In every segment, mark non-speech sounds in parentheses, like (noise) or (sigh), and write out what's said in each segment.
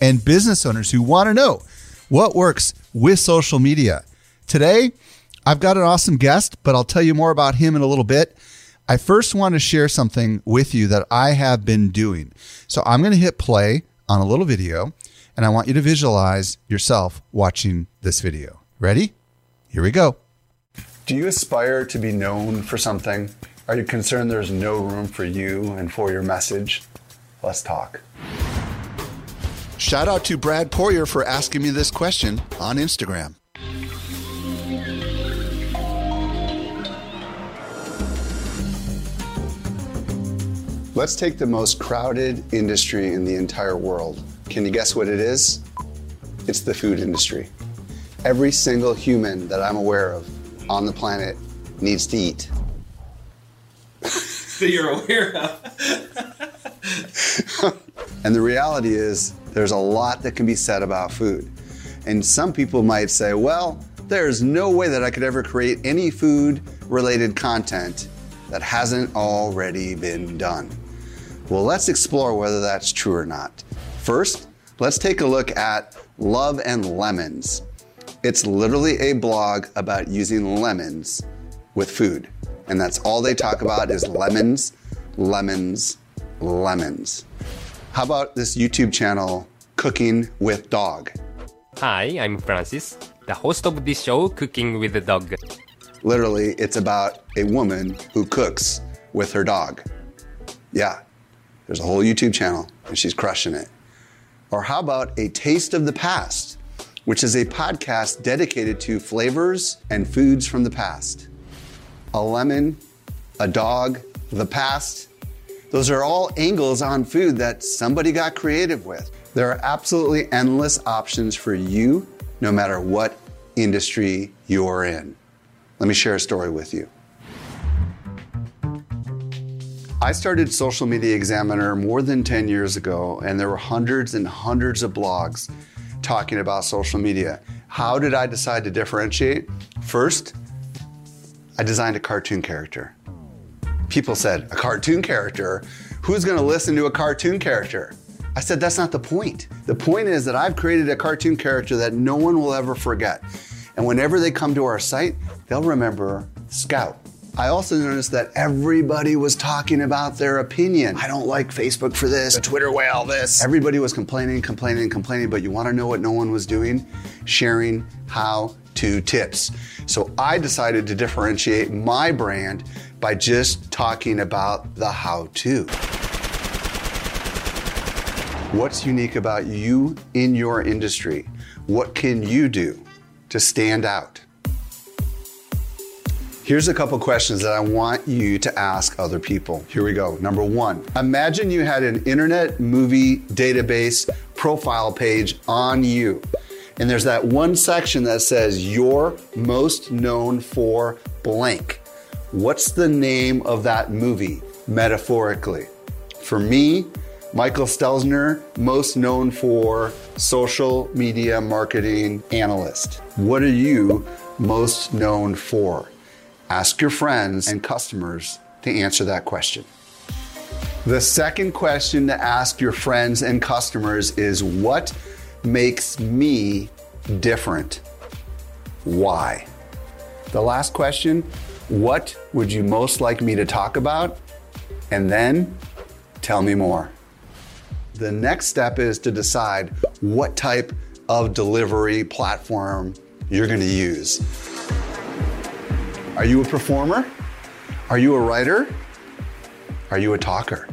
and business owners who want to know what works with social media. Today, I've got an awesome guest, but I'll tell you more about him in a little bit. I first want to share something with you that I have been doing. So I'm going to hit play on a little video, and I want you to visualize yourself watching this video. Ready? Here we go. Do you aspire to be known for something? Are you concerned there's no room for you and for your message? Let's talk. Shout out to Brad Poirier for asking me this question on Instagram. Let's take the most crowded industry in the entire world. Can you guess what it is? It's the food industry. Every single human that I'm aware of on the planet needs to eat. (laughs) that you're aware of. (laughs) And the reality is, there's a lot that can be said about food. And some people might say, well, there's no way that I could ever create any food related content that hasn't already been done. Well, let's explore whether that's true or not. First, let's take a look at Love and Lemons. It's literally a blog about using lemons with food. And that's all they talk about is lemons, lemons, lemons. How about this YouTube channel, Cooking with Dog? Hi, I'm Francis, the host of this show, Cooking with the Dog. Literally, it's about a woman who cooks with her dog. Yeah, there's a whole YouTube channel, and she's crushing it. Or how about A Taste of the Past, which is a podcast dedicated to flavors and foods from the past? A lemon, a dog, the past. Those are all angles on food that somebody got creative with. There are absolutely endless options for you, no matter what industry you're in. Let me share a story with you. I started Social Media Examiner more than 10 years ago, and there were hundreds and hundreds of blogs talking about social media. How did I decide to differentiate? First, I designed a cartoon character. People said, A cartoon character? Who's gonna listen to a cartoon character? I said, That's not the point. The point is that I've created a cartoon character that no one will ever forget. And whenever they come to our site, they'll remember Scout. I also noticed that everybody was talking about their opinion. I don't like Facebook for this, the Twitter whale this. Everybody was complaining, complaining, complaining, but you wanna know what no one was doing? Sharing how to tips. So I decided to differentiate my brand by just talking about the how to. What's unique about you in your industry? What can you do to stand out? Here's a couple questions that I want you to ask other people. Here we go. Number one, imagine you had an internet movie database profile page on you. And there's that one section that says you're most known for blank. What's the name of that movie metaphorically? For me, Michael Stelzner, most known for social media marketing analyst. What are you most known for? Ask your friends and customers to answer that question. The second question to ask your friends and customers is what makes me different? Why? The last question, what would you most like me to talk about? And then tell me more. The next step is to decide what type of delivery platform you're going to use. Are you a performer? Are you a writer? Are you a talker?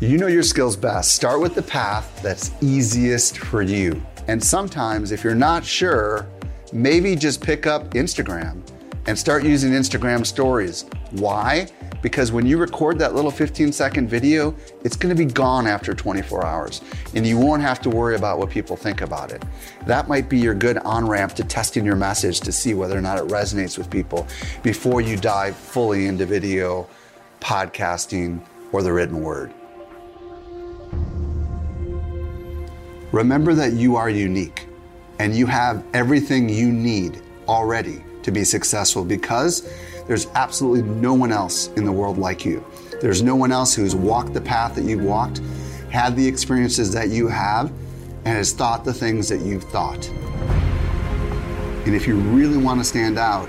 You know your skills best. Start with the path that's easiest for you. And sometimes, if you're not sure, maybe just pick up Instagram and start using Instagram stories. Why? Because when you record that little 15 second video, it's gonna be gone after 24 hours and you won't have to worry about what people think about it. That might be your good on ramp to testing your message to see whether or not it resonates with people before you dive fully into video, podcasting, or the written word. Remember that you are unique and you have everything you need already to be successful because there's absolutely no one else in the world like you. There's no one else who's walked the path that you've walked, had the experiences that you have, and has thought the things that you've thought. And if you really want to stand out,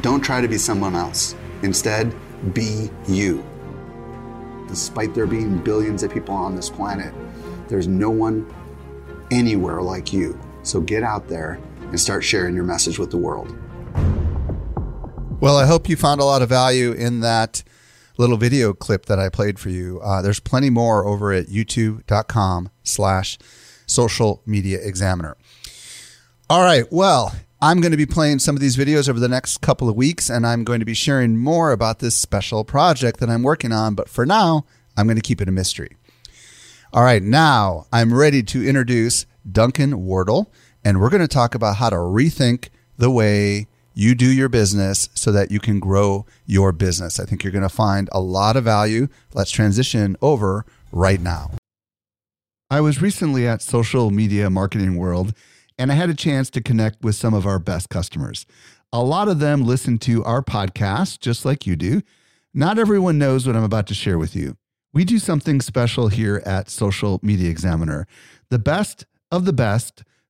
don't try to be someone else. Instead, be you. Despite there being billions of people on this planet, there's no one anywhere like you. So get out there and start sharing your message with the world. Well, I hope you found a lot of value in that little video clip that I played for you. Uh, there's plenty more over at youtube.com slash social media examiner. All right. Well, I'm going to be playing some of these videos over the next couple of weeks, and I'm going to be sharing more about this special project that I'm working on. But for now, I'm going to keep it a mystery. All right. Now I'm ready to introduce Duncan Wardle, and we're going to talk about how to rethink the way you do your business so that you can grow your business. I think you're going to find a lot of value. Let's transition over right now. I was recently at Social Media Marketing World and I had a chance to connect with some of our best customers. A lot of them listen to our podcast just like you do. Not everyone knows what I'm about to share with you. We do something special here at Social Media Examiner. The best of the best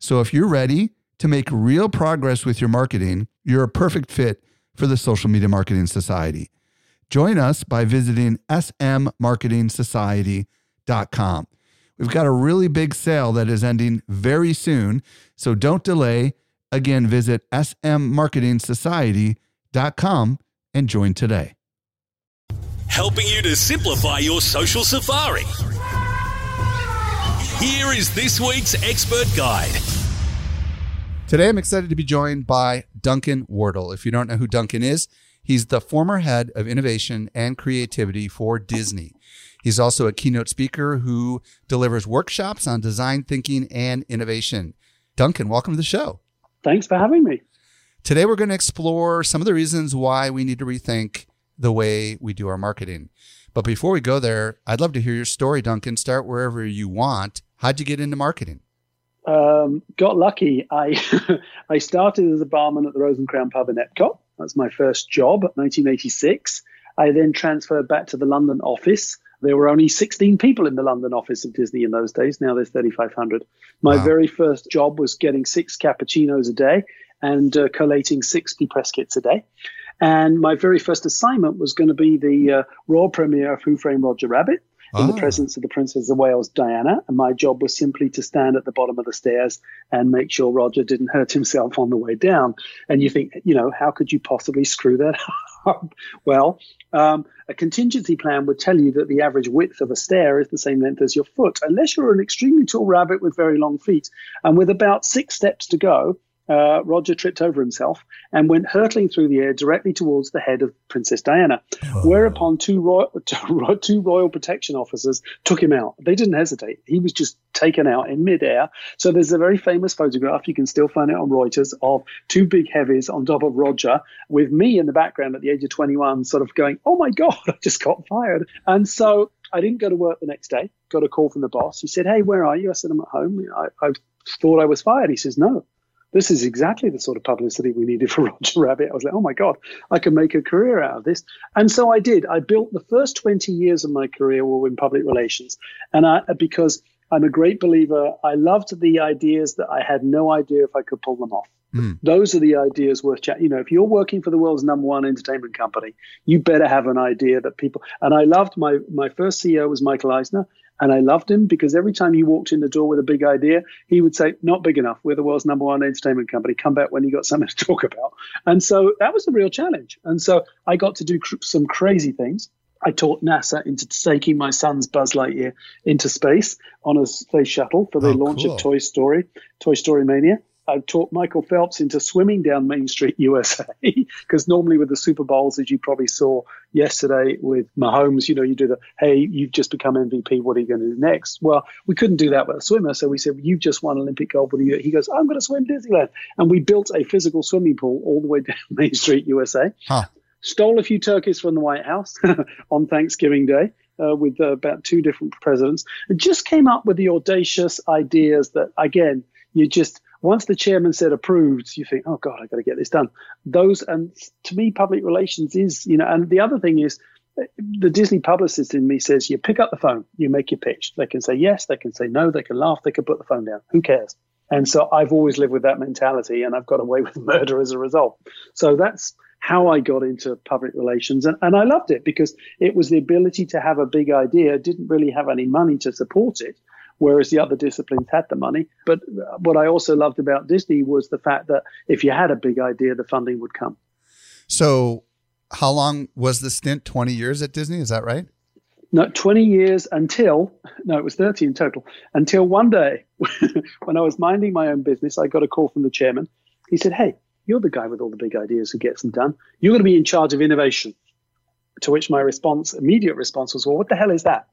So if you're ready to make real progress with your marketing, you're a perfect fit for the Social Media Marketing Society. Join us by visiting smmarketingsociety.com. We've got a really big sale that is ending very soon, so don't delay. Again, visit smmarketingsociety.com and join today. Helping you to simplify your social safari. Here is this week's expert guide. Today, I'm excited to be joined by Duncan Wardle. If you don't know who Duncan is, he's the former head of innovation and creativity for Disney. He's also a keynote speaker who delivers workshops on design thinking and innovation. Duncan, welcome to the show. Thanks for having me. Today, we're going to explore some of the reasons why we need to rethink the way we do our marketing. But before we go there, I'd love to hear your story, Duncan. Start wherever you want. How'd you get into marketing? Um, got lucky. I (laughs) I started as a barman at the Rose and Crown pub in Epcot. That's my first job, 1986. I then transferred back to the London office. There were only 16 people in the London office of Disney in those days. Now there's 3,500. My wow. very first job was getting six cappuccinos a day and uh, collating 60 press kits a day. And my very first assignment was going to be the uh, royal premiere of Who Framed Roger Rabbit in the ah. presence of the Princess of Wales, Diana. And my job was simply to stand at the bottom of the stairs and make sure Roger didn't hurt himself on the way down. And you think, you know, how could you possibly screw that (laughs) up? well, um, a contingency plan would tell you that the average width of a stair is the same length as your foot, unless you're an extremely tall rabbit with very long feet. And with about six steps to go, uh, Roger tripped over himself and went hurtling through the air directly towards the head of Princess Diana. Oh. Whereupon two royal, (laughs) two royal protection officers took him out. They didn't hesitate. He was just taken out in midair. So there's a very famous photograph. You can still find it on Reuters of two big heavies on top of Roger with me in the background at the age of 21, sort of going, "Oh my God, (laughs) I just got fired." And so I didn't go to work the next day. Got a call from the boss. He said, "Hey, where are you?" I said, "I'm at home. I, I thought I was fired." He says, "No." This is exactly the sort of publicity we needed for (laughs) Roger Rabbit. I was like, oh my God, I can make a career out of this. And so I did. I built the first 20 years of my career were in public relations. And I, because I'm a great believer, I loved the ideas that I had no idea if I could pull them off. Mm. Those are the ideas worth chatting. You know, if you're working for the world's number one entertainment company, you better have an idea that people. And I loved my my first CEO was Michael Eisner, and I loved him because every time he walked in the door with a big idea, he would say, Not big enough. We're the world's number one entertainment company. Come back when you got something to (laughs) talk about. And so that was a real challenge. And so I got to do cr- some crazy things. I taught NASA into taking my son's Buzz Lightyear into space on a space shuttle for the oh, launch cool. of Toy Story, Toy Story Mania. I taught Michael Phelps into swimming down Main Street, (laughs) USA, because normally with the Super Bowls, as you probably saw yesterday with Mahomes, you know, you do the, hey, you've just become MVP. What are you going to do next? Well, we couldn't do that with a swimmer. So we said, well, you've just won Olympic gold. What are you? He goes, I'm going to swim Disneyland. And we built a physical swimming pool all the way (laughs) down Main Street, USA. Huh. Stole a few turkeys from the White House (laughs) on Thanksgiving Day. Uh, with uh, about two different presidents, and just came up with the audacious ideas that, again, you just once the chairman said approved, you think, oh God, I got to get this done. Those, and to me, public relations is, you know, and the other thing is, the Disney publicist in me says, you pick up the phone, you make your pitch. They can say yes, they can say no, they can laugh, they can put the phone down. Who cares? And so I've always lived with that mentality, and I've got away (laughs) with murder as a result. So that's how I got into public relations. And, and I loved it because it was the ability to have a big idea, didn't really have any money to support it, whereas the other disciplines had the money. But what I also loved about Disney was the fact that if you had a big idea, the funding would come. So, how long was the stint? 20 years at Disney, is that right? No, 20 years until, no, it was 30 in total, until one day (laughs) when I was minding my own business, I got a call from the chairman. He said, Hey, you're the guy with all the big ideas who gets them done. You're going to be in charge of innovation. To which my response, immediate response was, Well, what the hell is that?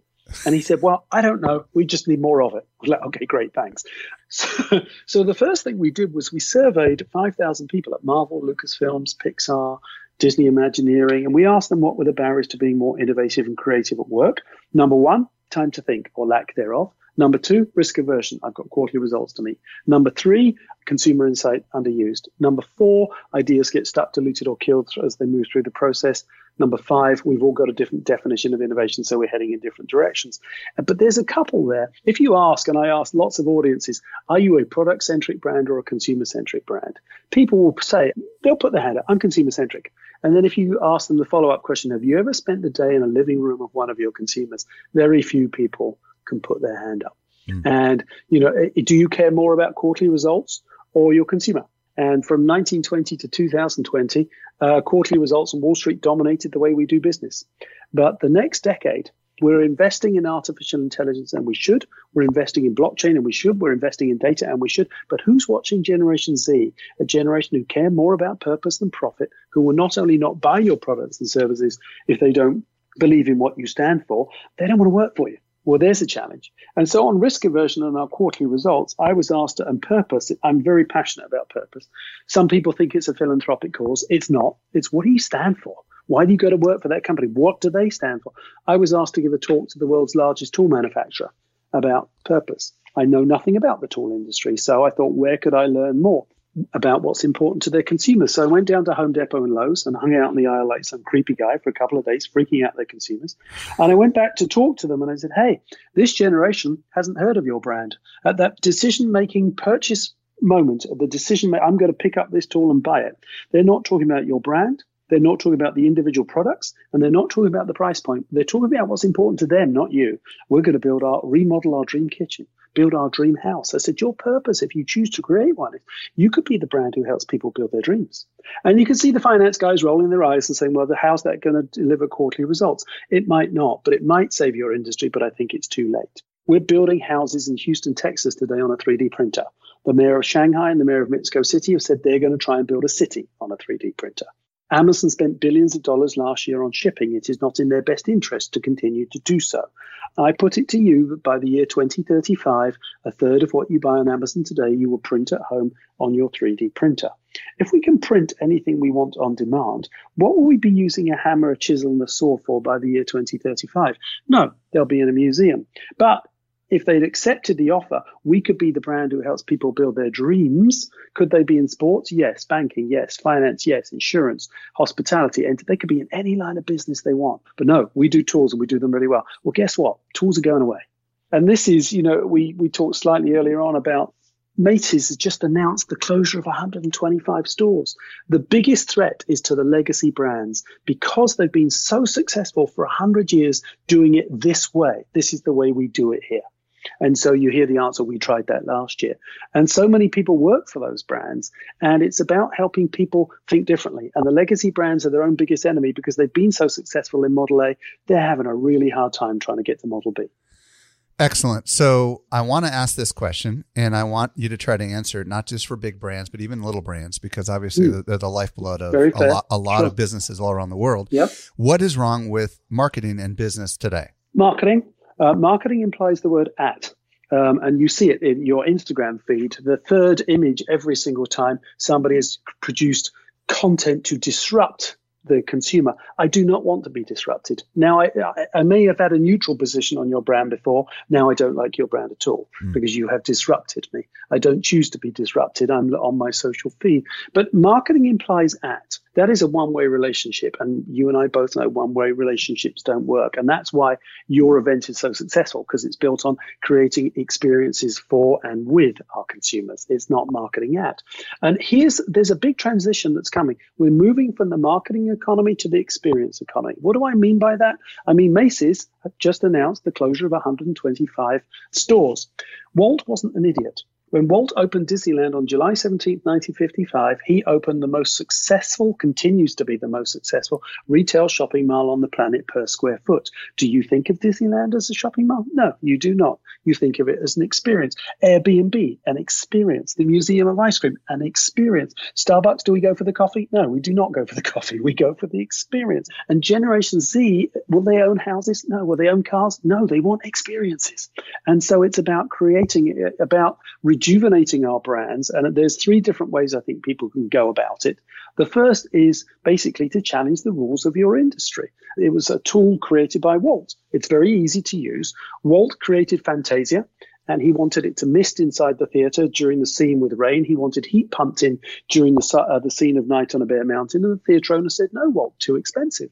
And he said, Well, I don't know. We just need more of it. Like, Okay, great, thanks. (laughs) So, so the first thing we did was we surveyed 5,000 people at Marvel, Lucasfilms, Pixar, Disney Imagineering, and we asked them what were the barriers to being more innovative and creative at work. Number one, time to think or lack thereof. Number two, risk aversion. I've got quarterly results to meet. Number three, consumer insight underused. Number four, ideas get stuck, diluted, or killed as they move through the process. Number five, we've all got a different definition of innovation, so we're heading in different directions. Uh, but there's a couple there. If you ask, and I ask lots of audiences, are you a product centric brand or a consumer centric brand? People will say, they'll put their hand up, I'm consumer centric. And then if you ask them the follow up question, have you ever spent the day in a living room of one of your consumers? Very few people can put their hand up. Mm. And, you know, eh, do you care more about quarterly results or your consumer? And from 1920 to 2020, uh, quarterly results on Wall Street dominated the way we do business. But the next decade, we're investing in artificial intelligence and we should. We're investing in blockchain and we should. We're investing in data and we should. But who's watching Generation Z? A generation who care more about purpose than profit, who will not only not buy your products and services if they don't believe in what you stand for, they don't want to work for you. Well, there's a challenge. And so on risk aversion and our quarterly results, I was asked to, and purpose, I'm very passionate about purpose. Some people think it's a philanthropic cause. It's not. It's what do you stand for? Why do you go to work for that company? What do they stand for? I was asked to give a talk to the world's largest tool manufacturer about purpose. I know nothing about the tool industry, so I thought, where could I learn more? About what's important to their consumers. So I went down to Home Depot and Lowe's and hung out in the aisle like some creepy guy for a couple of days, freaking out their consumers. And I went back to talk to them and I said, hey, this generation hasn't heard of your brand. At that decision making purchase moment, the decision, I'm going to pick up this tool and buy it, they're not talking about your brand. They're not talking about the individual products and they're not talking about the price point. They're talking about what's important to them, not you. We're going to build our remodel our dream kitchen build our dream house. I said, Your purpose, if you choose to create one, is you could be the brand who helps people build their dreams. And you can see the finance guys rolling their eyes and saying, Well, how's that going to deliver quarterly results? It might not, but it might save your industry, but I think it's too late. We're building houses in Houston, Texas today on a 3D printer. The mayor of Shanghai and the mayor of Mexico City have said they're going to try and build a city on a 3D printer. Amazon spent billions of dollars last year on shipping. It is not in their best interest to continue to do so. I put it to you that by the year 2035, a third of what you buy on Amazon today you will print at home on your 3D printer. If we can print anything we want on demand, what will we be using a hammer, a chisel, and a saw for by the year 2035? No, they'll be in a museum. But if they'd accepted the offer, we could be the brand who helps people build their dreams. Could they be in sports? Yes. Banking? Yes. Finance? Yes. Insurance, hospitality. And they could be in any line of business they want. But no, we do tools and we do them really well. Well, guess what? Tools are going away. And this is, you know, we, we talked slightly earlier on about Macy's has just announced the closure of 125 stores. The biggest threat is to the legacy brands because they've been so successful for 100 years doing it this way. This is the way we do it here. And so you hear the answer, we tried that last year. And so many people work for those brands. And it's about helping people think differently. And the legacy brands are their own biggest enemy because they've been so successful in Model A, they're having a really hard time trying to get to Model B. Excellent. So I want to ask this question, and I want you to try to answer it, not just for big brands, but even little brands, because obviously mm. they're the lifeblood of a lot, a lot sure. of businesses all around the world. Yep. What is wrong with marketing and business today? Marketing. Uh, marketing implies the word at. Um, and you see it in your Instagram feed. The third image every single time somebody has produced content to disrupt the consumer. I do not want to be disrupted. Now, I, I, may have had a neutral position on your brand before. Now I don't like your brand at all mm. because you have disrupted me. I don't choose to be disrupted. I'm on my social feed. But marketing implies at. That is a one way relationship. And you and I both know one way relationships don't work. And that's why your event is so successful because it's built on creating experiences for and with our consumers. It's not marketing at. And here's there's a big transition that's coming. We're moving from the marketing economy to the experience economy. What do I mean by that? I mean, Macy's just announced the closure of 125 stores. Walt wasn't an idiot. When Walt opened Disneyland on July 17, 1955, he opened the most successful, continues to be the most successful retail shopping mall on the planet per square foot. Do you think of Disneyland as a shopping mall? No, you do not. You think of it as an experience. Airbnb, an experience. The Museum of Ice Cream, an experience. Starbucks, do we go for the coffee? No, we do not go for the coffee. We go for the experience. And Generation Z, will they own houses? No. Will they own cars? No, they want experiences. And so it's about creating, uh, about rejuvenating our brands. And there's three different ways I think people can go about it. The first is basically to challenge the rules of your industry. It was a tool created by Walt. It's very easy to use. Walt created Fantasia and he wanted it to mist inside the theater during the scene with rain. He wanted heat pumped in during the, uh, the scene of Night on a Bare Mountain. And the theatre owner said, no, Walt, too expensive.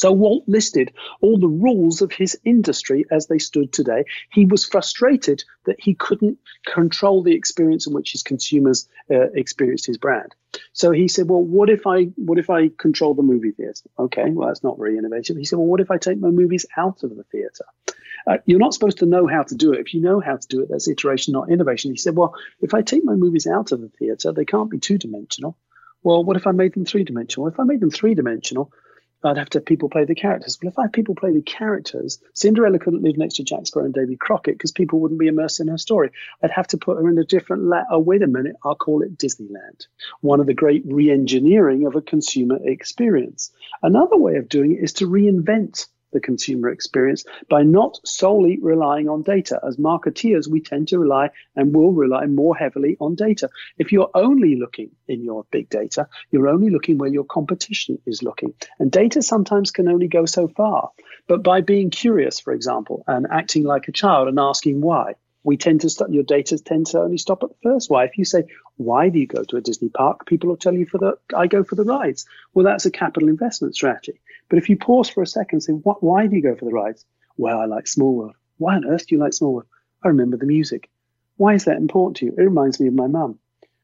So Walt listed all the rules of his industry as they stood today. He was frustrated that he couldn't control the experience in which his consumers uh, experienced his brand. So he said, "Well, what if I what if I control the movie theater?" Okay, well that's not very innovative. He said, "Well, what if I take my movies out of the theater?" Uh, you're not supposed to know how to do it. If you know how to do it, that's iteration, not innovation. He said, "Well, if I take my movies out of the theater, they can't be two dimensional." Well, what if I made them three dimensional? If I made them three dimensional, I'd have to have people play the characters. Well, if I have people play the characters, Cinderella couldn't live next to Jack Sparrow and Davy Crockett because people wouldn't be immersed in her story. I'd have to put her in a different. La- oh, wait a minute, I'll call it Disneyland. One of the great re-engineering of a consumer experience. Another way of doing it is to reinvent the consumer experience by not solely relying on data. As marketeers, we tend to rely and will rely more heavily on data. If you're only looking in your big data, you're only looking where your competition is looking. And data sometimes can only go so far. But by being curious, for example, and acting like a child and asking why, we tend to start your data tend to only stop at the first why. If you say, why do you go to a Disney park? People will tell you for the I go for the rides. Well, that's a capital investment strategy. But if you pause for a second and say, what, why do you go for the rides? Well, I like Small World. Why on earth do you like Small World? I remember the music. Why is that important to you? It reminds me of my mum.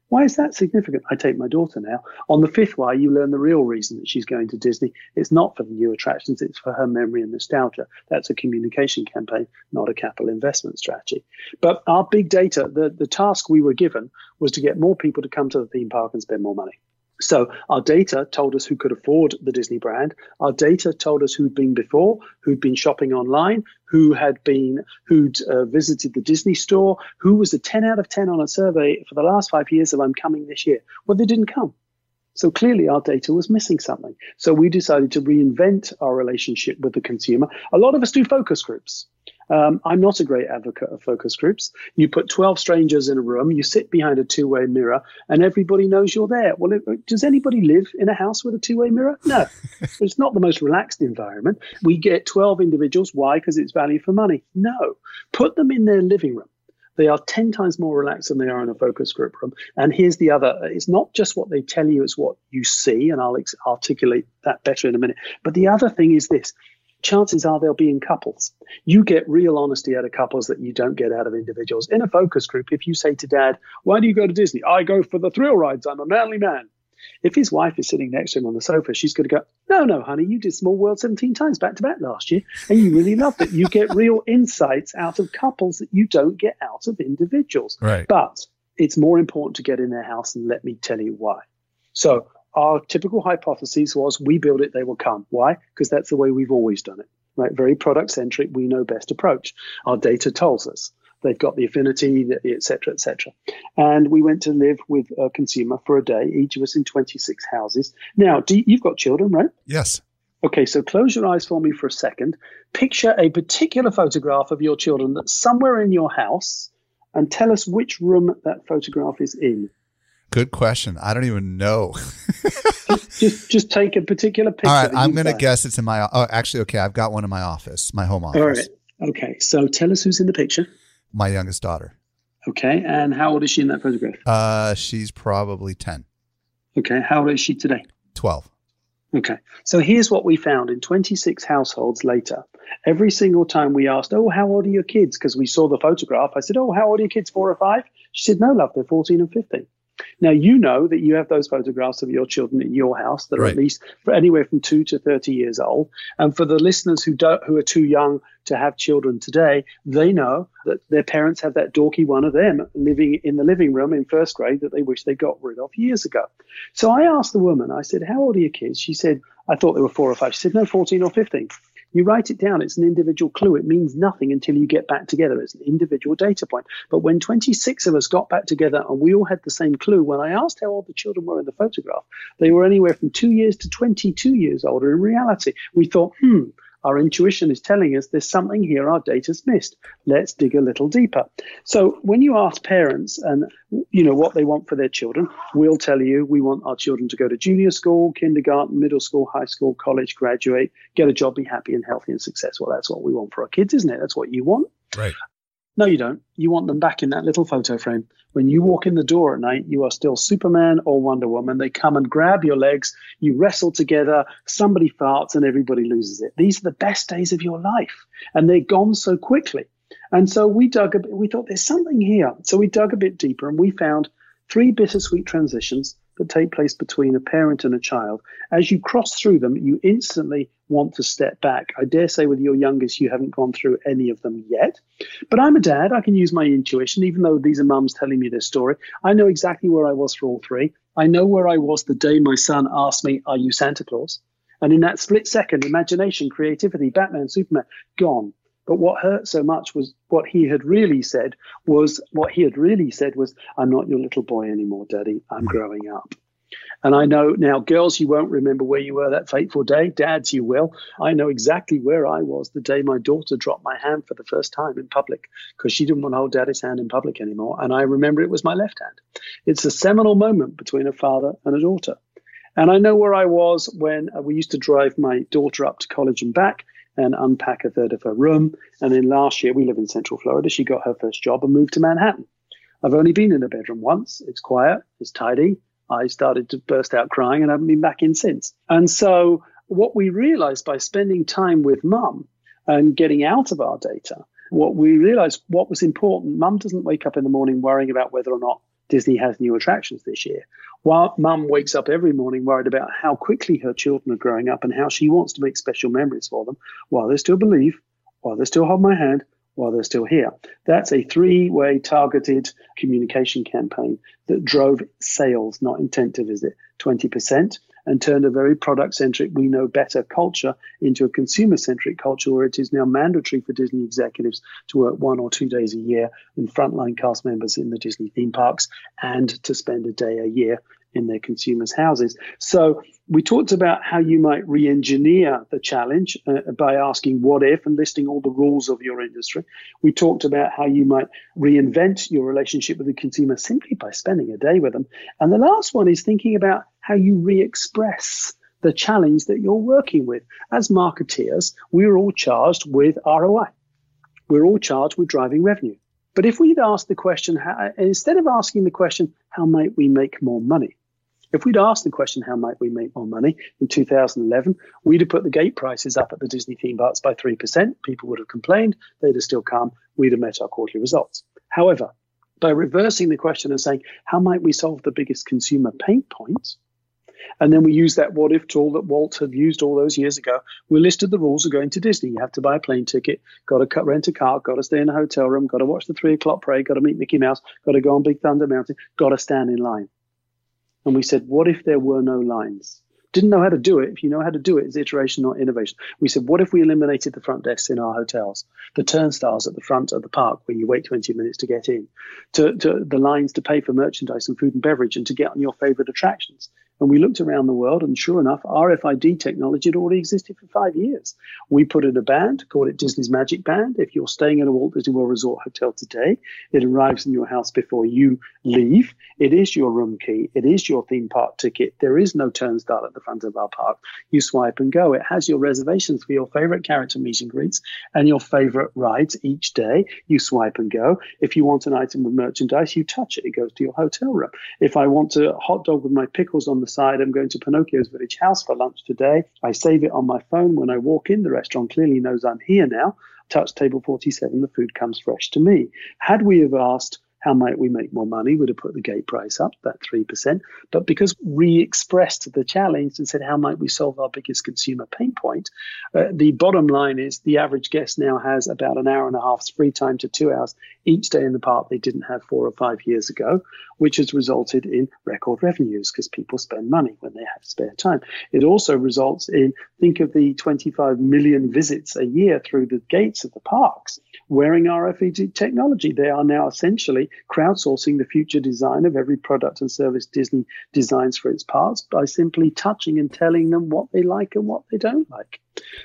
Why is that significant? I take my daughter now. On the fifth why, you learn the real reason that she's going to Disney. It's not for the new attractions, it's for her memory and nostalgia. That's a communication campaign, not a capital investment strategy. But our big data, the, the task we were given was to get more people to come to the theme park and spend more money. So our data told us who could afford the Disney brand. Our data told us who'd been before, who'd been shopping online, who had been, who'd uh, visited the Disney store, who was a 10 out of 10 on a survey for the last five years of I'm coming this year. Well, they didn't come. So clearly our data was missing something. So we decided to reinvent our relationship with the consumer. A lot of us do focus groups. Um, I'm not a great advocate of focus groups. You put 12 strangers in a room, you sit behind a two way mirror, and everybody knows you're there. Well, it, does anybody live in a house with a two way mirror? No. (laughs) it's not the most relaxed environment. We get 12 individuals. Why? Because it's value for money. No. Put them in their living room. They are 10 times more relaxed than they are in a focus group room. And here's the other it's not just what they tell you, it's what you see. And I'll ex- articulate that better in a minute. But the other thing is this chances are they'll be in couples. You get real honesty out of couples that you don't get out of individuals. In a focus group, if you say to dad, Why do you go to Disney? I go for the thrill rides. I'm a manly man. If his wife is sitting next to him on the sofa, she's going to go, No, no, honey, you did Small World 17 times back to back last year, and you really loved it. You get real insights out of couples that you don't get out of individuals. Right. But it's more important to get in their house, and let me tell you why. So, our typical hypothesis was we build it, they will come. Why? Because that's the way we've always done it. Right? Very product centric, we know best approach. Our data tells us. They've got the affinity, et cetera, et cetera. And we went to live with a consumer for a day, each of us in 26 houses. Now, you, you've got children, right? Yes. Okay, so close your eyes for me for a second. Picture a particular photograph of your children that's somewhere in your house and tell us which room that photograph is in. Good question. I don't even know. just, just, just take a particular picture. All right, I'm going to guess it's in my. Oh, actually, okay, I've got one in my office, my home office. All right. Okay, so tell us who's in the picture. My youngest daughter. Okay, and how old is she in that photograph? Uh, she's probably ten. Okay, how old is she today? Twelve. Okay, so here's what we found in 26 households later. Every single time we asked, Oh, how old are your kids? Because we saw the photograph. I said, Oh, how old are your kids? Four or five? She said, No, love, they're 14 and 15. Now, you know that you have those photographs of your children in your house that are Right. at least for anywhere from two to 30 years old. And for the listeners who, don't, who are too young to have children today, they know that their parents have that dorky one of them living in the living room in first grade that they wish they got rid of years ago. So I asked the woman, I said, How old are your kids? She said, I thought they were four or five. She said, No, 14 or 15. You write it down. It's an individual clue. It means nothing until you get back together. It's an individual data point. But when 26 of us got back together and we all had the same clue, when I asked how old the children were in the photograph, they were anywhere from two years to 22 years older in reality. We thought, hmm, our intuition is telling us there's something here our data's missed. Let's dig a little deeper. So when you ask parents and you know what they want for their children, we'll tell you we want our children to go to junior school, kindergarten, middle school, high school, college, graduate, get a job, be happy and healthy and successful. That's what we want for our kids, isn't it? That's what you want. Right. No, you don't. You want them back in that little photo frame. When you walk in the door at night, you are still Superman or Wonder Woman. They come and grab your legs, you wrestle together, somebody farts, and everybody loses it. These are the best days of your life, and they're gone so quickly. And so we dug a bit, we thought there's something here. So we dug a bit deeper and we found three bittersweet transitions that take place between a parent and a child. As you cross through them, you instantly want to step back. I dare say with your youngest, you haven't gone through any of them yet. But I'm a dad. I can use my intuition, even though these are mums telling me this story. I know exactly where I was for all three. I know where I was the day my son asked me, Are you Santa Claus? And in that split second, imagination, creativity, Batman, Superman, gone. But what hurt so much was what he had really said was what he had really said was, I'm not your little boy anymore, Daddy. I'm hmm. growing up. And I know now, girls, you won't remember where you were that fateful day. Dads, you will. I know exactly where I was the day my daughter dropped my hand for the first time in public because she didn't want to hold daddy's hand in public anymore. And I remember it was my left hand. It's a seminal moment between a father and a daughter. And I know where I was when uh, we used to drive my daughter up to college and back and unpack a third of her room. And then last year, we live in Central Florida. She got her first job and moved to Manhattan. I've only been in a bedroom once. It's quiet, it's tidy. I started to burst out crying and I haven't been back in since. And so, what we realized by spending time with mum and getting out of our data, what we realized what was important mum doesn't wake up in the morning worrying about whether or not Disney has new attractions this year. While mum wakes up every morning worried about how quickly her children are growing up and how she wants to make special memories for them while they still believe, while they still hold my hand, while they're still here. That's a three way targeted communication campaign that drove sales, not intent to visit, 20% and turned a very product centric, we know better culture into a consumer centric culture where it is now mandatory for Disney executives to work one or two days a year in frontline cast members in the Disney theme parks and to spend a day a year in their consumers' houses. So we talked about how you might re-engineer the challenge uh, by asking what if and listing all the rules of your industry. We talked about how you might reinvent your relationship with the consumer simply by spending a day with them. And the last one is thinking about how you re-express the challenge that you're working with. As marketeers, we're all charged with ROI. We're all charged with driving revenue. But if we'd asked the question, how, instead of asking the question, how might we make more money? If we'd asked the question, how might we make more money in 2011, we'd have put the gate prices up at the Disney theme parks by 3%. People would have complained. They'd have still come. We'd have met our quarterly results. However, by reversing the question and saying, how might we solve the biggest consumer pain points? And then we used that what if tool that Walt had used all those years ago. We listed the rules of going to Disney. You have to buy a plane ticket, got to rent a car, got to stay in a hotel room, got to watch the three o'clock parade, got to meet Mickey Mouse, got to go on Big Thunder Mountain, got to stand in line. And we said, what if there were no lines? Didn't know how to do it. If you know how to do it, it's iteration, not innovation. We said, what if we eliminated the front desks in our hotels, the turnstiles at the front of the park where you wait 20 minutes to get in, to, to the lines to pay for merchandise and food and beverage and to get on your favorite attractions? And we looked around the world, and sure enough, RFID technology had already existed for five years. We put in a band, called it Disney's Magic Band. If you're staying at a Walt Disney World Resort hotel today, it arrives in your house before you leave. It is your room key. It is your theme park ticket. There is no turnstile at the front of our park. You swipe and go. It has your reservations for your favorite character meet and greets and your favorite rides each day. You swipe and go. If you want an item of merchandise, you touch it. It goes to your hotel room. If I want a hot dog with my pickles on the side, I'm going to Pinocchio's Village House for lunch today. I save it on my phone when I walk in. The restaurant clearly knows I'm here now. Touch table 47, the food comes fresh to me. Had we have asked, how might we make more money? We'd have put the gate price up, that 3%. But because we expressed the challenge and said, how might we solve our biggest consumer pain point? Uh, the bottom line is the average guest now has about an hour and a half's free time to two hours each day in the park they didn't have four or five years ago, which has resulted in record revenues because people spend money when they have spare time. It also results in, think of the 25 million visits a year through the gates of the parks wearing RFID technology. They are now essentially crowdsourcing the future design of every product and service Disney designs for its parks by simply touching and telling them what they like and what they don't like.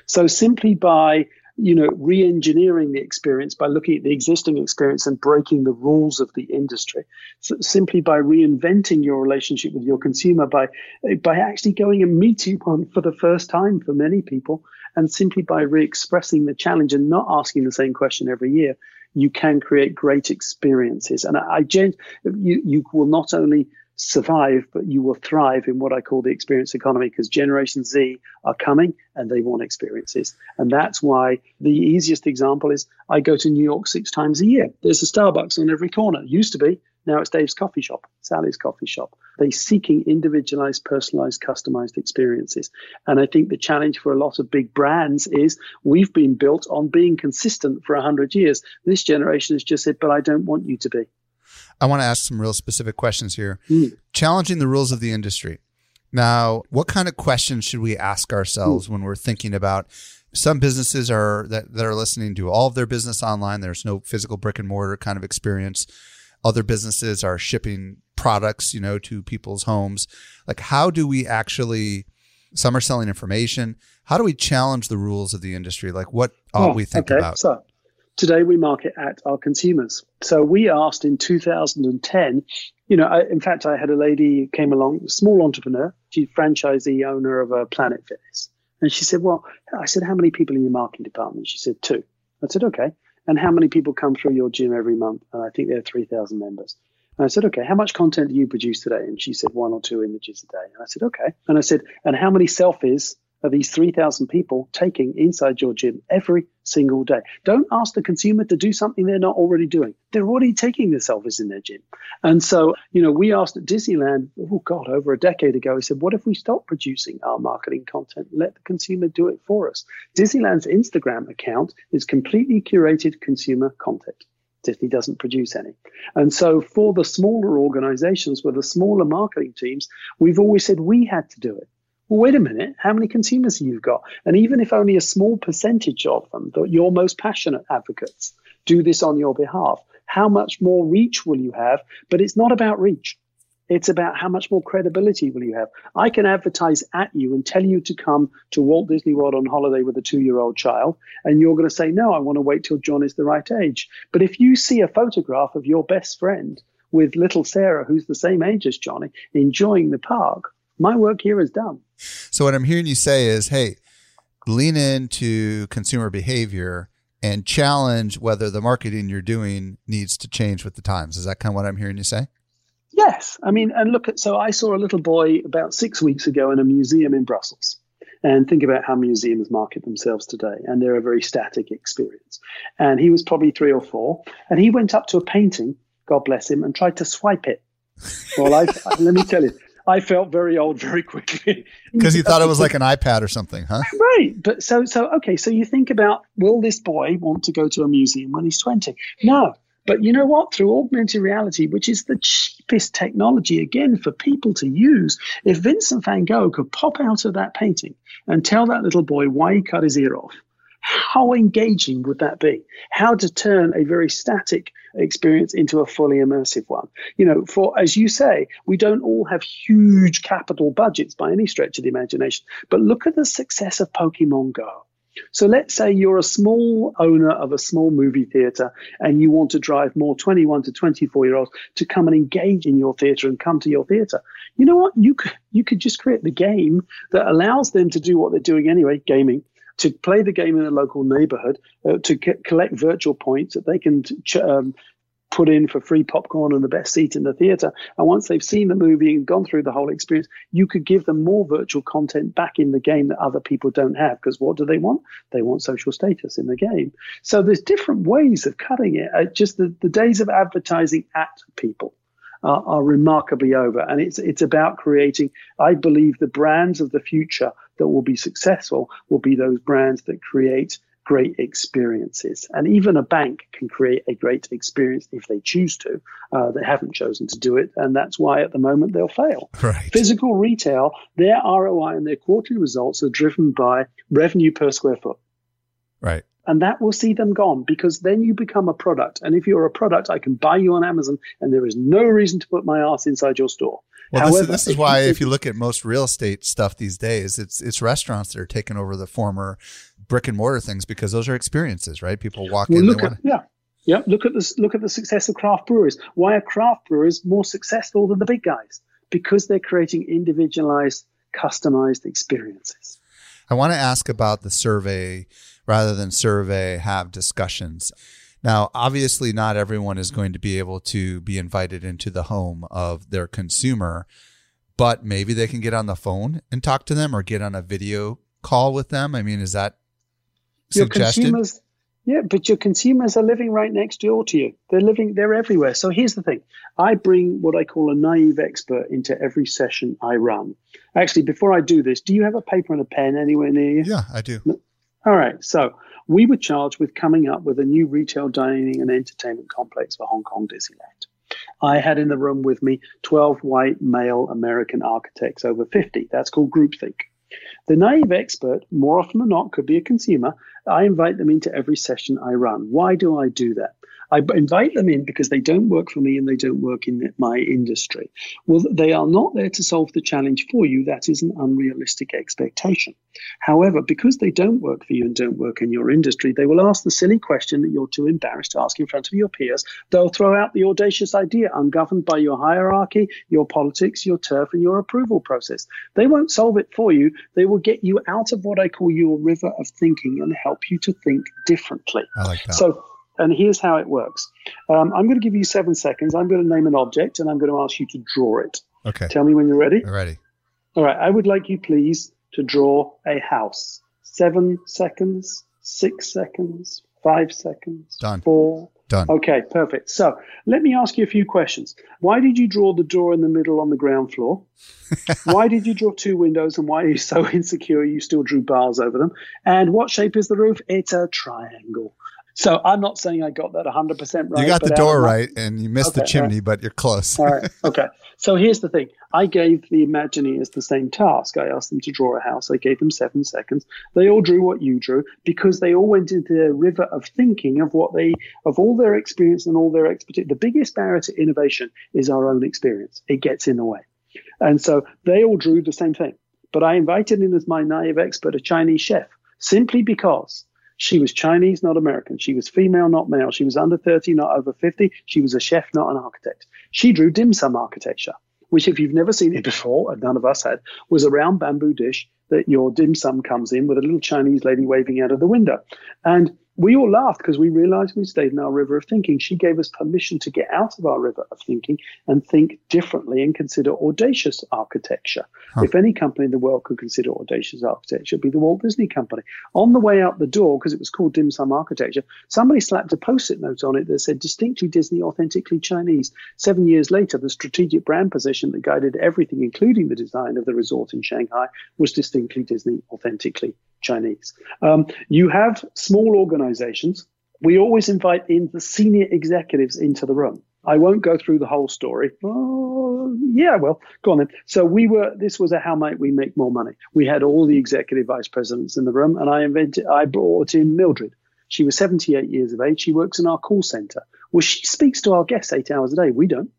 So simply by you know, re-engineering the experience by looking at the existing experience and breaking the rules of the industry. So simply by reinventing your relationship with your consumer, by by actually going and meeting one for the first time for many people, and simply by re-expressing the challenge and not asking the same question every year, you can create great experiences. And I, I you you will not only survive, but you will thrive in what I call the experience economy because Generation Z are coming and they want experiences. And that's why the easiest example is I go to New York six times a year. There's a Starbucks on every corner. Used to be. Now it's Dave's coffee shop, Sally's coffee shop. They're seeking individualized, personalized, customized experiences. And I think the challenge for a lot of big brands is we've been built on being consistent for 100 years. This generation has just said, but I don't want you to be. I want to ask some real specific questions here. Mm. Challenging the rules of the industry. Now, what kind of questions should we ask ourselves mm. when we're thinking about some businesses are that, that are listening to all of their business online. There's no physical brick and mortar kind of experience. Other businesses are shipping products, you know, to people's homes. Like, how do we actually? Some are selling information. How do we challenge the rules of the industry? Like, what ought oh, we think okay. about? So, today we market at our consumers. So we asked in 2010, you know, I, in fact, I had a lady came along, small entrepreneur, she's franchisee owner of a Planet Fitness. And she said, well, I said, how many people in your marketing department? She said, two. I said, okay. And how many people come through your gym every month? And I think there are 3,000 members. And I said, okay, how much content do you produce today? And she said, one or two images a day. And I said, okay. And I said, and how many selfies are these 3,000 people taking inside your gym every single day. Don't ask the consumer to do something they're not already doing. They're already taking the selfies in their gym. And so, you know, we asked at Disneyland, oh God, over a decade ago, we said, what if we stop producing our marketing content let the consumer do it for us? Disneyland's Instagram account is completely curated consumer content. Disney doesn't produce any. And so for the smaller organizations with the smaller marketing teams, we've always said we had to do it well, wait a minute, how many consumers have you got? And even if only a small percentage of them, your most passionate advocates, do this on your behalf, how much more reach will you have? But it's not about reach. It's about how much more credibility will you have. I can advertise at you and tell you to come to Walt Disney World on holiday with a two year old child, and you're going to say, No, I want to wait till John is the right age. But if you see a photograph of your best friend with little Sarah, who's the same age as Johnny, enjoying the park, my work here is done. So, what I'm hearing you say is, hey, lean into consumer behavior and challenge whether the marketing you're doing needs to change with the times. Is that kind of what I'm hearing you say? Yes. I mean, and look at so I saw a little boy about six weeks ago in a museum in Brussels. And think about how museums market themselves today. And they're a very static experience. And he was probably three or four. And he went up to a painting, God bless him, and tried to swipe it. Well, I, (laughs) let me tell you, I felt very old very quickly. (laughs) Because you thought it was like an iPad or something, huh? Right. But so so okay, so you think about will this boy want to go to a museum when he's 20? Hmm. No. But you know what? Through augmented reality, which is the cheapest technology again for people to use, if Vincent van Gogh could pop out of that painting and tell that little boy why he cut his ear off, how engaging would that be? How to turn a very static experience into a fully immersive one. You know, for as you say, we don't all have huge capital budgets by any stretch of the imagination, but look at the success of Pokemon Go. So let's say you're a small owner of a small movie theater and you want to drive more 21 to 24 year olds to come and engage in your theater and come to your theater. You know what? You could, you could just create the game that allows them to do what they're doing anyway, gaming, to play the game in a local neighborhood, uh, to collect virtual points that they can ch- um, put in for free popcorn and the best seat in the theater. And once they've seen the movie and gone through the whole experience, you could give them more virtual content back in the game that other people don't have. Because what do they want? They want social status in the game. So there's different ways of cutting it. Uh, just the, the days of advertising at people. Are, are remarkably over, and it's it's about creating. I believe the brands of the future that will be successful will be those brands that create great experiences. And even a bank can create a great experience if they choose to. Uh, they haven't chosen to do it, and that's why at the moment they'll fail. Right. Physical retail, their ROI and their quarterly results are driven by revenue per square foot. Right. And that will see them gone because then you become a product. And if you're a product, I can buy you on Amazon, and there is no reason to put my ass inside your store. Well, However, this, is, this is why if you look at most real estate stuff these days, it's it's restaurants that are taking over the former brick and mortar things because those are experiences, right? People walk well, in. Look at, wanna... Yeah, yeah. Look at this. Look at the success of craft breweries. Why are craft breweries more successful than the big guys? Because they're creating individualized, customized experiences. I want to ask about the survey rather than survey. Have discussions. Now, obviously, not everyone is going to be able to be invited into the home of their consumer, but maybe they can get on the phone and talk to them or get on a video call with them. I mean, is that your consumers yeah but your consumers are living right next door to you. They're living they're everywhere. So here's the thing. I bring what i call a naive expert into every session i run. Actually before i do this do you have a paper and a pen anywhere near you? Yeah i do all right so we were charged with coming up with a new retail dining and entertainment complex for hong kong disneyland I had in the room with me 12 white male American architects over 50. That's called groupthink. The naive expert, more often than not, could be a consumer. I invite them into every session I run. Why do I do that? I invite them in because they don't work for me and they don't work in my industry. Well, they are not there to solve the challenge for you. That is an unrealistic expectation. However, because they don't work for you and don't work in your industry, they will ask the silly question that you're too embarrassed to ask in front of your peers. They'll throw out the audacious idea ungoverned by your hierarchy, your politics, your turf, and your approval process. They won't solve it for you. They will get you out of what I call your river of thinking and help you to think differently. I like that. So and here's how it works. Um, I'm going to give you seven seconds. I'm going to name an object and I'm going to ask you to draw it. Okay. Tell me when you're ready. I'm ready. All right. I would like you, please, to draw a house. Seven seconds, six seconds, five seconds, Done. four. Done. Okay, perfect. So let me ask you a few questions. Why did you draw the door in the middle on the ground floor? (laughs) why did you draw two windows and why are you so (laughs) insecure you still drew bars over them? And what shape is the roof? It's a triangle. So I'm not saying I got that 100% right. You got the door right and you missed the Okay, chimney, but you're close. All right. (laughs) Okay. So here's the thing. I gave the Imagineers the same task. I asked them to draw a house. I gave them seven seconds. They all drew what you drew because they all went into their river of thinking of what they, of all their experience and all their expertise. The biggest barrier to innovation is our own experience. It gets in the way. And so they all drew the same thing. But I invited in as my naive expert a Chinese chef simply because she was Chinese, not American. She was female, not male. She was under 30, not over 50. She was a chef, not an architect. She drew dim sum architecture, which, if you've never seen it before, and none of us had, was a round bamboo dish that your dim sum comes in with a little Chinese lady waving out of the window. And we all laughed because we realized we stayed in our river of thinking. She gave us permission to get out of our river of thinking and think differently and consider audacious architecture. If any company in the world could consider audacious architecture, it'd be the Walt Disney Company. On the way out the door, because it was called dim sum architecture, somebody slapped a post-it note on it that said distinctly Disney, authentically Chinese. Seven years later, the strategic brand position that guided everything, including the design of the resort in Shanghai, was distinctly Disney, authentically Chinese. Um, you have small organizations. We always invite in the senior executives into the room. I won't go through the whole story. Oh, yeah, well, go on then. So we were. This was a how might we make more money. We had all the executive vice presidents in the room, and I invented. I brought in Mildred. She was 78 years of age. She works in our call center. Well, she speaks to our guests eight hours a day. We don't.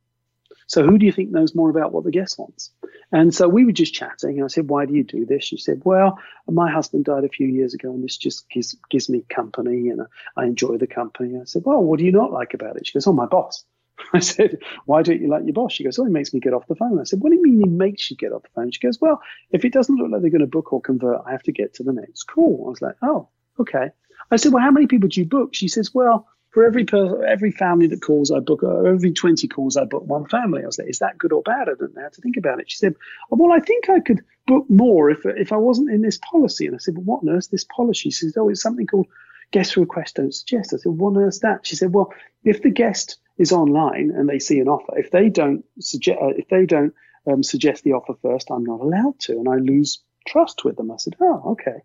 So who do you think knows more about what the guest wants? And so we were just chatting. And I said, why do you do this? She said, well, my husband died a few years ago and this just gives, gives me company and I enjoy the company. I said, well, what do you not like about it? She goes, oh, my boss. (laughs) I said, why don't you like your boss? She goes, oh, he makes me get off the phone. I said, what do you mean he makes you get off the phone? She goes, well, if it doesn't look like they're going to book or convert, I have to get to the next call. I was like, oh, okay. I said, well, how many people do you book? She says, well, for every every family that calls, I book, uh, every 20 calls, I book one family. I was like, is that good or bad? I don't know how to think about it. She said, oh, well, I think I could book more if, if I wasn't in this policy. And I said, well, what nurse this policy? She says, oh, it's something called guest request don't suggest. I said, what nurse that? She said, well, if the guest is online and they see an offer, if they don't suggest, uh, if they don't um, suggest the offer first, I'm not allowed to, and I lose trust with them. I said, oh, okay.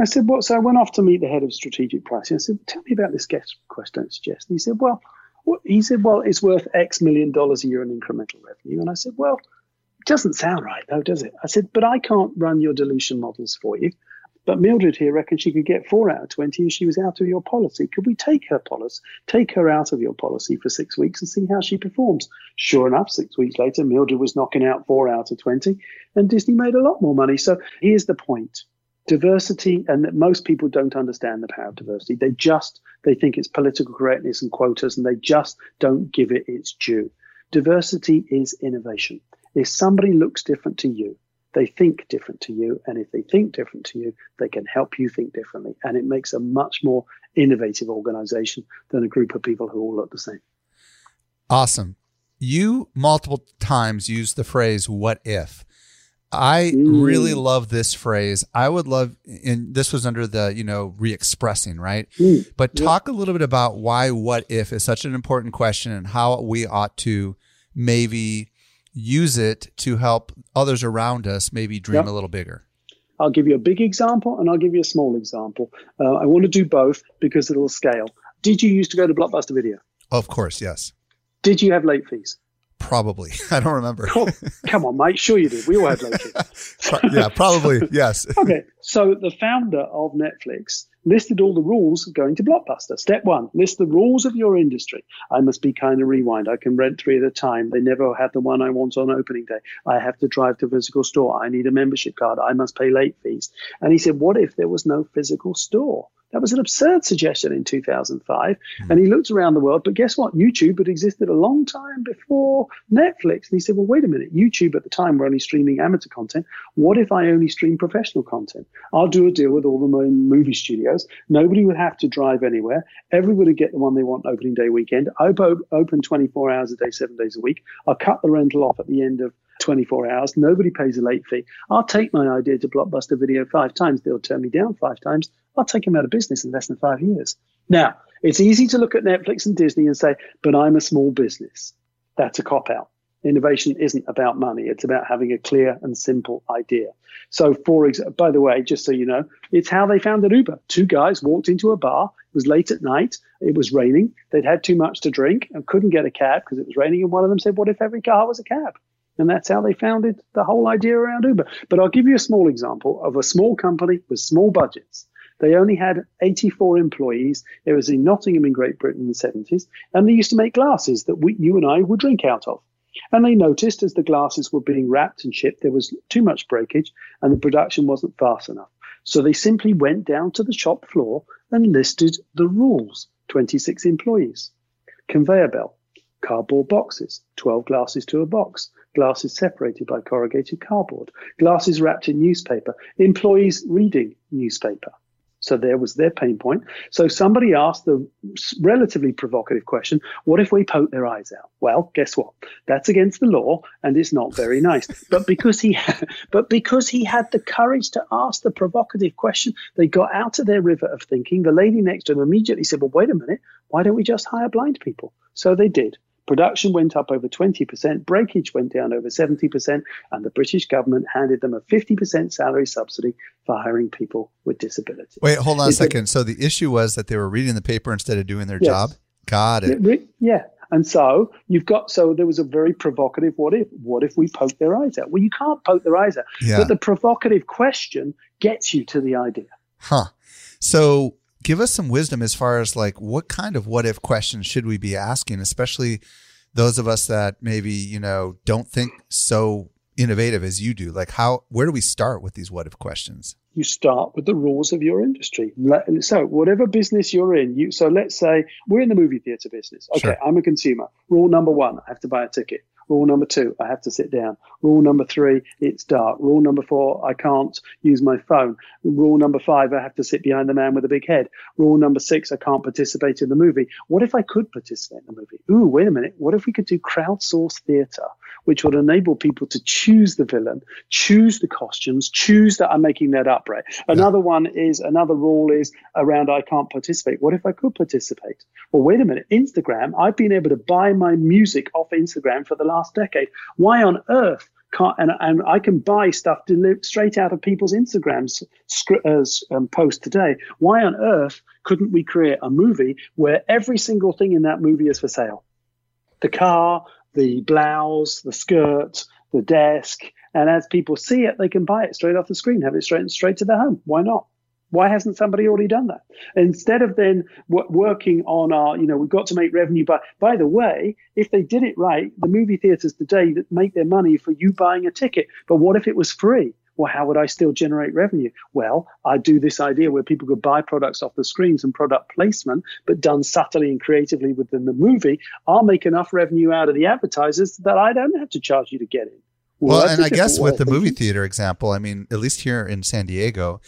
I said, well, so I went off to meet the head of strategic pricing. I said, tell me about this guest request don't suggest. And he said, well, he said, well, it's worth X million dollars a year in incremental revenue. And I said, well, it doesn't sound right though, does it? I said, but I can't run your dilution models for you. But Mildred here reckons she could get four out of 20 and she was out of your policy. Could we take her policy, take her out of your policy for six weeks and see how she performs? Sure enough, six weeks later, Mildred was knocking out four out of 20 and Disney made a lot more money. So here's the point diversity and that most people don't understand the power of diversity. They just they think it's political correctness and quotas and they just don't give it its due. Diversity is innovation. If somebody looks different to you they think different to you and if they think different to you they can help you think differently. And it makes a much more innovative organization than a group of people who all look the same. Awesome. You multiple times used the phrase what if. I Mm. really love this phrase. I would love and this was under the, you know, re-expressing, right? Mm. But talk a little bit about why what if is such an important question and how we ought to maybe use it to help others around us maybe dream Yep. a little bigger. I'll give you a big example and I'll give you a small example. Uh, I want to do both because it'll scale. Did you used to go to Blockbuster Video? Of course, yes. Did you have late fees? Probably. (laughs) I don't remember. Oh, (laughs) come on, mate. Sure you did. We all had fees. Yeah, probably. (laughs) Yes. Okay, so the founder of Netflix listed all the rules of going to Blockbuster. Step one, list the rules of your industry. I must be kind of rewind. I can rent three at a time. They never have the one I want on opening day. I have to drive to a physical store. I need a membership card. I must pay late fees. And he said, what if there was no physical store? That was an absurd suggestion in 2005. Hmm. And he looked around the world, but guess what? YouTube had existed a long time before Netflix. And he said, well, wait a minute. YouTube at the time were only streaming amateur content. What if I only stream professional content? I'll do a deal with all the movie studios. Nobody would have to drive anywhere. Everybody would get the one they want opening day weekend. I op- open 24 hours a day, seven days a week. I'll cut the rental off at the end of 24 hours. Nobody pays a late fee. I'll take my idea to Blockbuster Video five times. They'll turn me down five times. I'll take them out of business in less than five years. Now, it's easy to look at Netflix and Disney and say, but I'm a small business. That's a cop out. Innovation isn't about money. It's about having a clear and simple idea. So, for example, by the way, just so you know, it's how they founded Uber. Two guys walked into a bar. It was late at night. It was raining. They'd had too much to drink and couldn't get a cab because it was raining. And one of them said, What if every car was a cab? And that's how they founded the whole idea around Uber. But I'll give you a small example of a small company with small budgets. They only had 84 employees. It was in Nottingham in Great Britain in the 70s. And they used to make glasses that we, you and I would drink out of. And they noticed as the glasses were being wrapped and shipped, there was too much breakage and the production wasn't fast enough. So they simply went down to the shop floor and listed the rules 26 employees, conveyor belt, cardboard boxes, 12 glasses to a box, glasses separated by corrugated cardboard, glasses wrapped in newspaper, employees reading newspaper. So there was their pain point. So somebody asked the relatively provocative question, what if we poke their eyes out? Well, guess what? That's against the law and it's not very nice. (laughs) but because he but because he had the courage to ask the provocative question, they got out of their river of thinking. The lady next to him immediately said, Well, wait a minute, why don't we just hire blind people? So they did. Production went up over 20%, breakage went down over 70%, and the British government handed them a 50% salary subsidy for hiring people with disabilities. Wait, hold on a second. so the issue was that they were reading the paper instead of doing their yes. job? Got it. Yeah. And so you've got so there was a very provocative what if? What if we poke their eyes out? Well, you can't poke their eyes out. Yeah. But the provocative question gets you to the idea. Huh. So give us some wisdom as far as like what kind of what if questions should we be asking, especially those of us that maybe, you know, don't think so innovative as you do. Like how where do we start with these what if questions? You start with the rules of your industry. So whatever business you're in, you so let's say we're in the movie theater business. Okay, sure. I'm a consumer. Rule number one, I have to buy a ticket. Rule number two, I have to sit down. Rule number three, it's dark. Rule number four, I can't use my phone. Rule number five, I have to sit behind the man with a big head. Rule number six, I can't participate in the movie. What if I could participate in the movie? Ooh, wait a minute. What if we could do crowdsourced theater? which would enable people to choose the villain, choose the costumes, choose that I'm making that up, right? Another yeah. one is another rule is around I can't participate. What if I could participate? Well, wait a minute. Instagram, I've been able to buy my music off Instagram for the last decade. Why on earth? Can't, and, and I can buy stuff delivered straight out of people's Instagrams uh, um, post today. Why on earth couldn't we create a movie where every single thing in that movie is for sale? The car, the blouse, the skirt, the desk. And as people see it, they can buy it straight off the screen, have it straight straight to their home. Why not? Why hasn't somebody already done that? Instead of then w- working on our, you know, we've got to make revenue. But by the way, if they did it right, the movie theaters today that make their money for you buying a ticket. But what if it was free? well, how would I still generate revenue? Well, I do this idea where people could buy products off the screens and product placement, but done subtly and creatively within the movie. I'll make enough revenue out of the advertisers that I don't have to charge you to get in. Well, and I guess with the movie theater example, I mean, at least here in San Diego,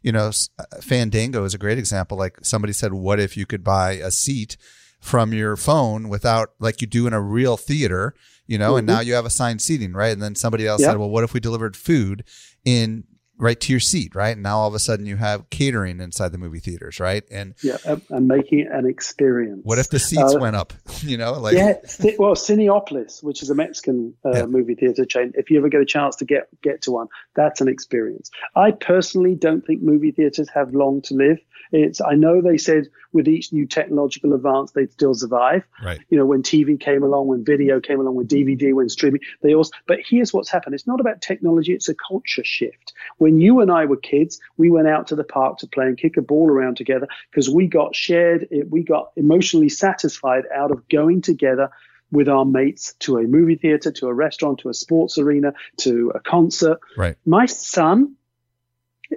you know, uh, Fandango is a great example. Like somebody said, what if you could buy a seat from your phone without, like you do in a real theater, you know, mm-hmm. and now you have assigned seating, right? And then somebody else yep. said, well, what if we delivered food in right to your seat, right? And now all of a sudden you have catering inside the movie theaters, right? And yeah, and making it an experience. What if the seats uh, went up? (laughs) You know, like yeah, well, Cineopolis, which is a Mexican uh, yeah. movie theater chain. If you ever get a chance to get get to one, that's an experience. I personally don't think movie theaters have long to live. It's I know they said with each new technological advance they'd still survive. Right. You know, when TV came along, when video came along, when DVD, when streaming, they also. But here's what's happened. It's not about technology. It's a culture shift. When you and I were kids, we went out to the park to play and kick a ball around together because we got shared. We got emotionally satisfied out of going together with our mates to a movie theater, to a restaurant, to a sports arena, to a concert. Right. My son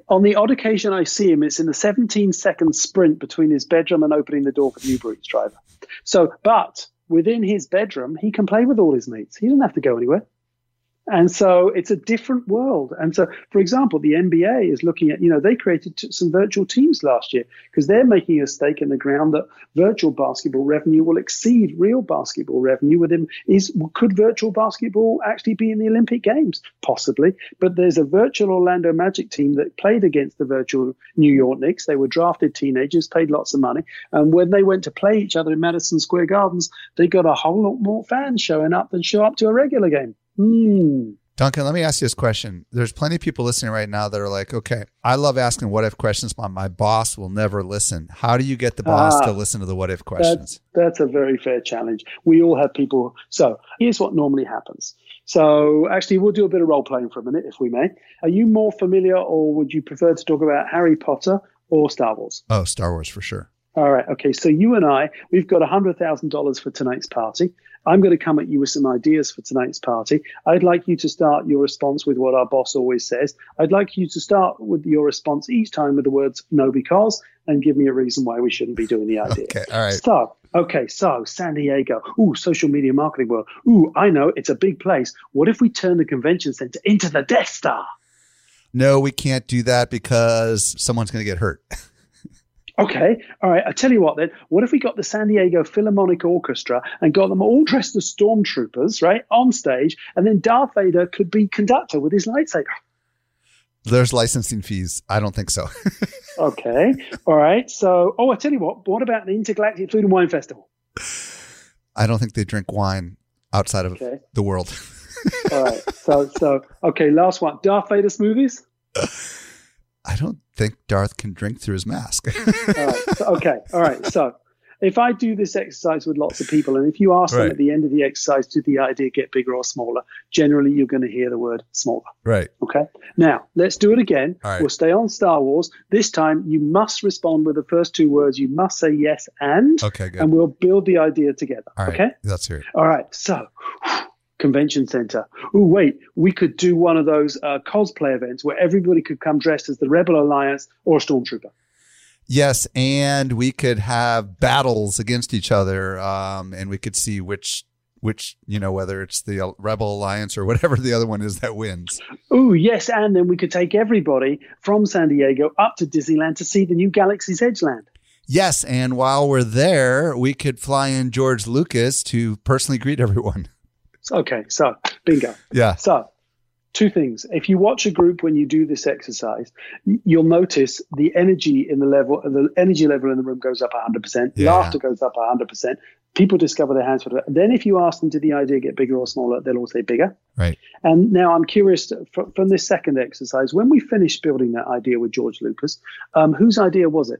on the odd occasion I see him, it's in the 17 second sprint between his bedroom and opening the door for the Uber Eats driver. So, but within his bedroom, he can play with all his mates. He doesn't have to go anywhere. And so it's a different world. And so, for example, the NBA is looking at, you know, they created t- some virtual teams last year because they're making a stake in the ground that virtual basketball revenue will exceed real basketball revenue. Within is could virtual basketball actually be in the Olympic Games? Possibly. But there's a virtual Orlando Magic team that played against the virtual New York Knicks. They were drafted teenagers, paid lots of money, and when they went to play each other in Madison Square Gardens, they got a whole lot more fans showing up than show up to a regular game. Hmm. Duncan, let me ask you this question. There's plenty of people listening right now that are like, okay, I love asking what if questions, but my boss will never listen. How do you get the boss Ah, to listen to the what if questions? That's a very fair challenge. We all have people. So here's what normally happens. So actually, we'll do a bit of role playing for a minute, if we may. Are you more familiar, or would you prefer to talk about Harry Potter or Star Wars? oh, Star Wars for sure. All right. Okay. So you and I, we've got $100,000 for tonight's party. I'm going to come at you with some ideas for tonight's party. I'd like you to start your response with what our boss always says. I'd like you to start with your response each time with the words no because and give me a reason why we shouldn't be doing the idea. Okay, all right. So, okay, so San Diego. Ooh, social media marketing world. Ooh, I know, it's a big place. What if we turn the convention center into the Death Star? No, we can't do that because someone's going to get hurt. (laughs) Okay, all right. I tell you what then. What if we got the San Diego Philharmonic Orchestra and got them all dressed as stormtroopers, right, on stage, and then Darth Vader could be conductor with his lightsaber. There's licensing fees. I don't think so. (laughs) Okay, all right. So, oh, I tell you what. What about the Intergalactic Food and Wine Festival? I don't think they drink wine outside of Okay. the world. All right. So, so okay. Last one. Darth Vader smoothies. (laughs) I don't think Darth can drink through his mask. All right. So, okay. All right. So if I do this exercise with lots of people, and if you ask them at the end of the exercise, did the idea get bigger or smaller? Generally, you're going to hear the word smaller. right. Okay. Now let's do it again. Right. We'll stay on Star Wars. This time, you must respond with the first two words. You must say yes and, Okay, good. and we'll build the idea together. All right. Okay. Let's hear it. All right. So, convention center. Oh, wait. We could do one of those uh, cosplay events where everybody could come dressed as the Rebel Alliance or a stormtrooper. Yes, and we could have battles against each other, um, and we could see which which you know whether it's the Rebel Alliance or whatever (laughs) the other one is that wins. Oh, yes. And then we could take everybody from San Diego up to Disneyland to see the new Galaxy's Edge land. Yes, and while we're there, we could fly in George Lucas to personally greet everyone. Okay. So, bingo. Yeah. So, two things. If you watch a group when you do this exercise, you'll notice the energy in the level, the energy level in the room goes up 100%. Yeah. Laughter goes up 100%. People discover their hands. Then, if you ask them, did the idea get bigger or smaller? They'll all say bigger. Right. And now I'm curious to- fr- from this second exercise, when we finished building that idea with George Lucas, um, whose idea was it?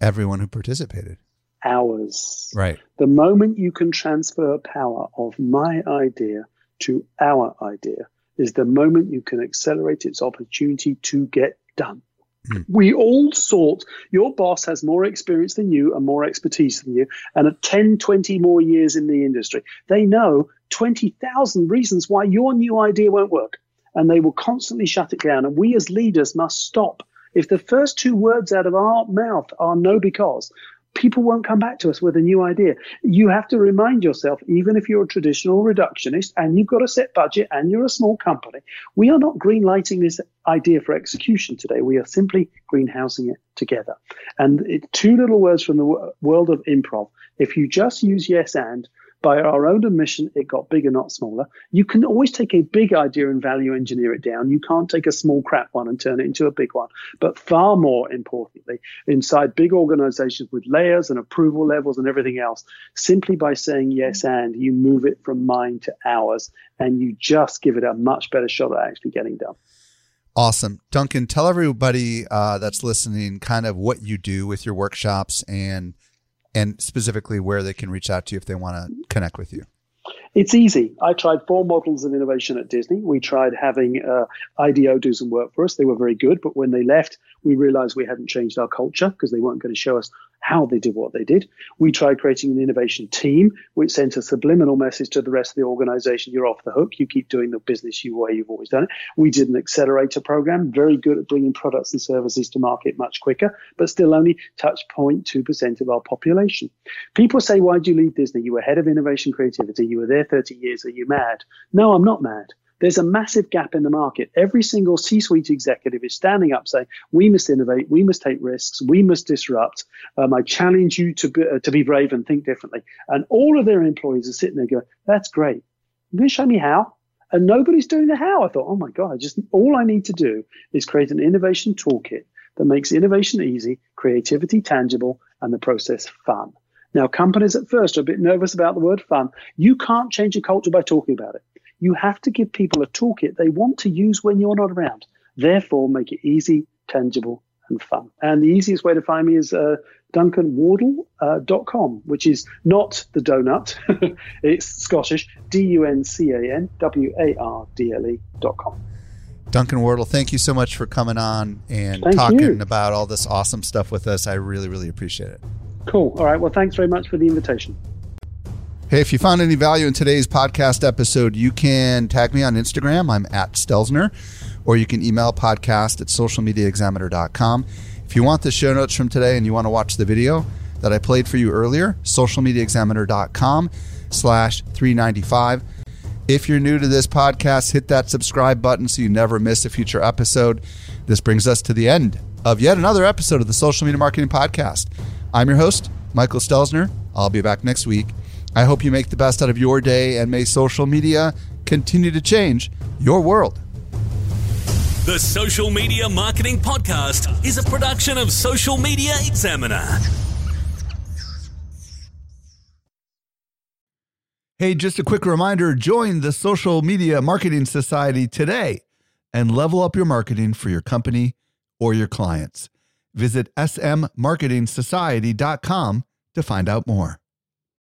Everyone who participated. Ours. Right. The moment you can transfer power of my idea to our idea is the moment you can accelerate its opportunity to get done. Hmm. We all sort, your boss has more experience than you and more expertise than you, and at 10, 20 more years in the industry. They know 20,000 reasons why your new idea won't work, and they will constantly shut it down. And we as leaders must stop. If the first two words out of our mouth are no because, people won't come back to us with a new idea. You have to remind yourself, even if you're a traditional reductionist and you've got a set budget and you're a small company, we are not green lighting this idea for execution today. We are simply greenhousing it together. And it, two little words from the wo- world of improv. If you just use yes and, by our own admission, it got bigger, not smaller. You can always take a big idea and value engineer it down. You can't take a small crap one and turn it into a big one. But far more importantly, inside big organizations with layers and approval levels and everything else, simply by saying yes and, you move it from mine to ours and you just give it a much better shot at actually getting done. Awesome. Duncan, tell everybody uh, that's listening kind of what you do with your workshops and and specifically where they can reach out to you if they want to connect with you. It's easy. I tried four models of innovation at Disney. We tried having uh, IDEO do some work for us. They were very good, but when they left, we realized we hadn't changed our culture because they weren't going to show us how they did what they did. We tried creating an innovation team, which sent a subliminal message to the rest of the organization you're off the hook. You keep doing the business you way you've always done it. We did an accelerator program, very good at bringing products and services to market much quicker, but still only touched 0.2% of our population. People say, Why'd you leave Disney? You were head of innovation creativity. You were there 30 years. Are you mad? No, I'm not mad. There's a massive gap in the market. Every single C suite executive is standing up saying, We must innovate, we must take risks, we must disrupt. Um, I challenge you to be, uh, to be brave and think differently. And all of their employees are sitting there going, That's great. You can show me how? And nobody's doing the how. I thought, oh my God, just all I need to do is create an innovation toolkit that makes innovation easy, creativity tangible, and the process fun. Now, companies at first are a bit nervous about the word fun. You can't change a culture by talking about it. You have to give people a toolkit they want to use when you're not around. Therefore, make it easy, tangible, and fun. And the easiest way to find me is uh, duncanwardle.com, uh, which is not the donut. (laughs) it's Scottish, D U N C A N W A R D L E.com. Duncan Wardle, thank you so much for coming on and Thank talking you. about all this awesome stuff with us. I really, really appreciate it. Cool. All right. Well, thanks very much for the invitation. Hey, if you found any value in today's podcast episode, you can tag me on Instagram. I'm at Stelzner, or you can email podcast at socialmediaexaminer.com. If you want the show notes from today and you want to watch the video that I played for you earlier, socialmediaexaminer.com slash 395. If you're new to this podcast, hit that subscribe button so you never miss a future episode. This brings us to the end of yet another episode of the Social Media Marketing Podcast. I'm your host, Michael Stelzner. I'll be back next week. I hope you make the best out of your day and may social media continue to change your world. The Social Media Marketing Podcast is a production of Social Media Examiner. Hey, just a quick reminder join the Social Media Marketing Society today and level up your marketing for your company or your clients. Visit smmarketingsociety.com to find out more.